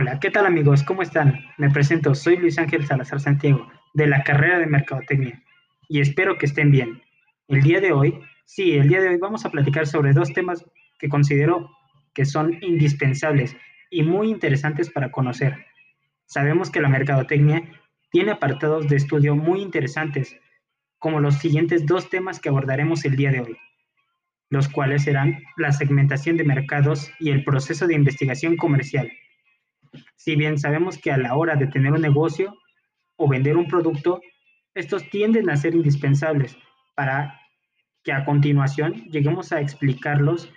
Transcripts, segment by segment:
Hola, ¿qué tal amigos? ¿Cómo están? Me presento, soy Luis Ángel Salazar Santiago, de la carrera de Mercadotecnia, y espero que estén bien. El día de hoy, sí, el día de hoy vamos a platicar sobre dos temas que considero que son indispensables y muy interesantes para conocer. Sabemos que la Mercadotecnia tiene apartados de estudio muy interesantes, como los siguientes dos temas que abordaremos el día de hoy, los cuales serán la segmentación de mercados y el proceso de investigación comercial. Si bien sabemos que a la hora de tener un negocio o vender un producto, estos tienden a ser indispensables para que a continuación lleguemos a explicarlos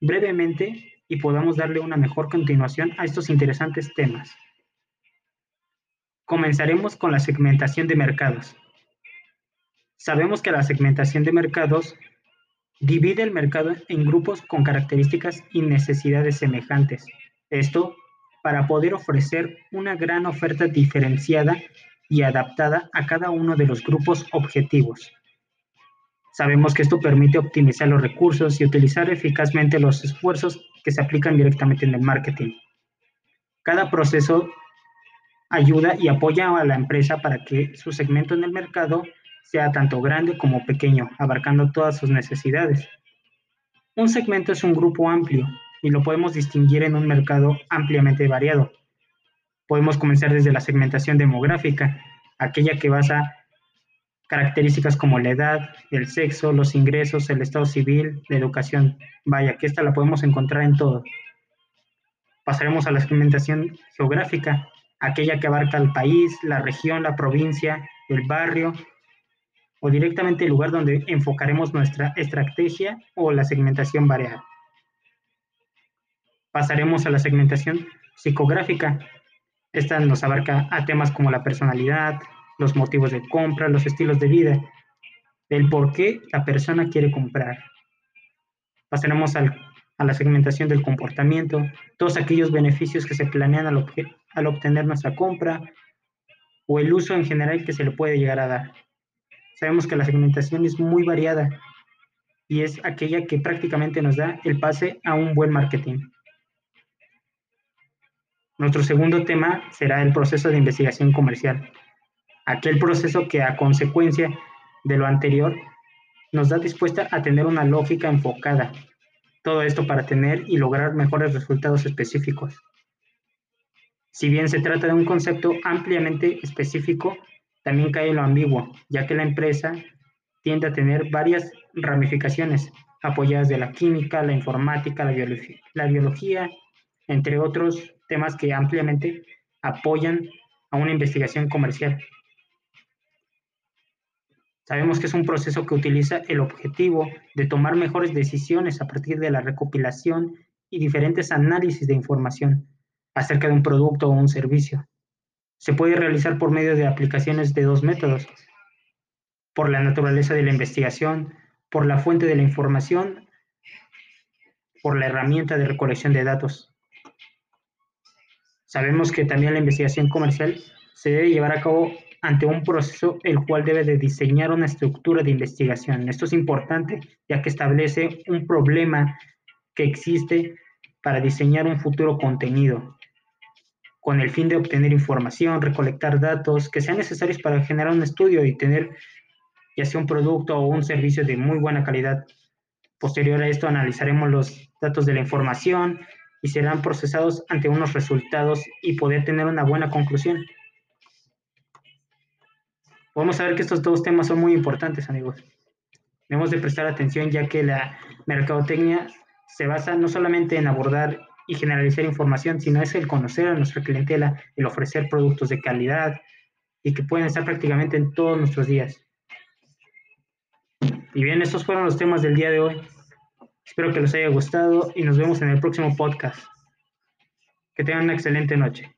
brevemente y podamos darle una mejor continuación a estos interesantes temas. Comenzaremos con la segmentación de mercados. Sabemos que la segmentación de mercados divide el mercado en grupos con características y necesidades semejantes. Esto para poder ofrecer una gran oferta diferenciada y adaptada a cada uno de los grupos objetivos. Sabemos que esto permite optimizar los recursos y utilizar eficazmente los esfuerzos que se aplican directamente en el marketing. Cada proceso ayuda y apoya a la empresa para que su segmento en el mercado sea tanto grande como pequeño, abarcando todas sus necesidades. Un segmento es un grupo amplio y lo podemos distinguir en un mercado ampliamente variado. Podemos comenzar desde la segmentación demográfica, aquella que basa características como la edad, el sexo, los ingresos, el estado civil, la educación. Vaya, que esta la podemos encontrar en todo. Pasaremos a la segmentación geográfica, aquella que abarca el país, la región, la provincia, el barrio o directamente el lugar donde enfocaremos nuestra estrategia o la segmentación variada. Pasaremos a la segmentación psicográfica. Esta nos abarca a temas como la personalidad, los motivos de compra, los estilos de vida, el por qué la persona quiere comprar. Pasaremos a la segmentación del comportamiento, todos aquellos beneficios que se planean al, al obtener nuestra compra o el uso en general que se le puede llegar a dar. Sabemos que la segmentación es muy variada y es aquella que prácticamente nos da el pase a un buen marketing. Nuestro segundo tema será el proceso de investigación comercial, aquel proceso que a consecuencia de lo anterior nos da dispuesta a tener una lógica enfocada, todo esto para tener y lograr mejores resultados específicos. Si bien se trata de un concepto ampliamente específico, también cae lo ambiguo, ya que la empresa tiende a tener varias ramificaciones apoyadas de la química, la informática, la biología, entre otros temas que ampliamente apoyan a una investigación comercial. Sabemos que es un proceso que utiliza el objetivo de tomar mejores decisiones a partir de la recopilación y diferentes análisis de información acerca de un producto o un servicio. Se puede realizar por medio de aplicaciones de dos métodos, por la naturaleza de la investigación, por la fuente de la información, por la herramienta de recolección de datos. Sabemos que también la investigación comercial se debe llevar a cabo ante un proceso el cual debe de diseñar una estructura de investigación. Esto es importante ya que establece un problema que existe para diseñar un futuro contenido con el fin de obtener información, recolectar datos que sean necesarios para generar un estudio y tener ya sea un producto o un servicio de muy buena calidad. Posterior a esto analizaremos los datos de la información, y serán procesados ante unos resultados y poder tener una buena conclusión. Vamos a ver que estos dos temas son muy importantes, amigos. Debemos de prestar atención ya que la mercadotecnia se basa no solamente en abordar y generalizar información, sino es el conocer a nuestra clientela, el ofrecer productos de calidad y que pueden estar prácticamente en todos nuestros días. Y bien, estos fueron los temas del día de hoy. Espero que les haya gustado y nos vemos en el próximo podcast. Que tengan una excelente noche.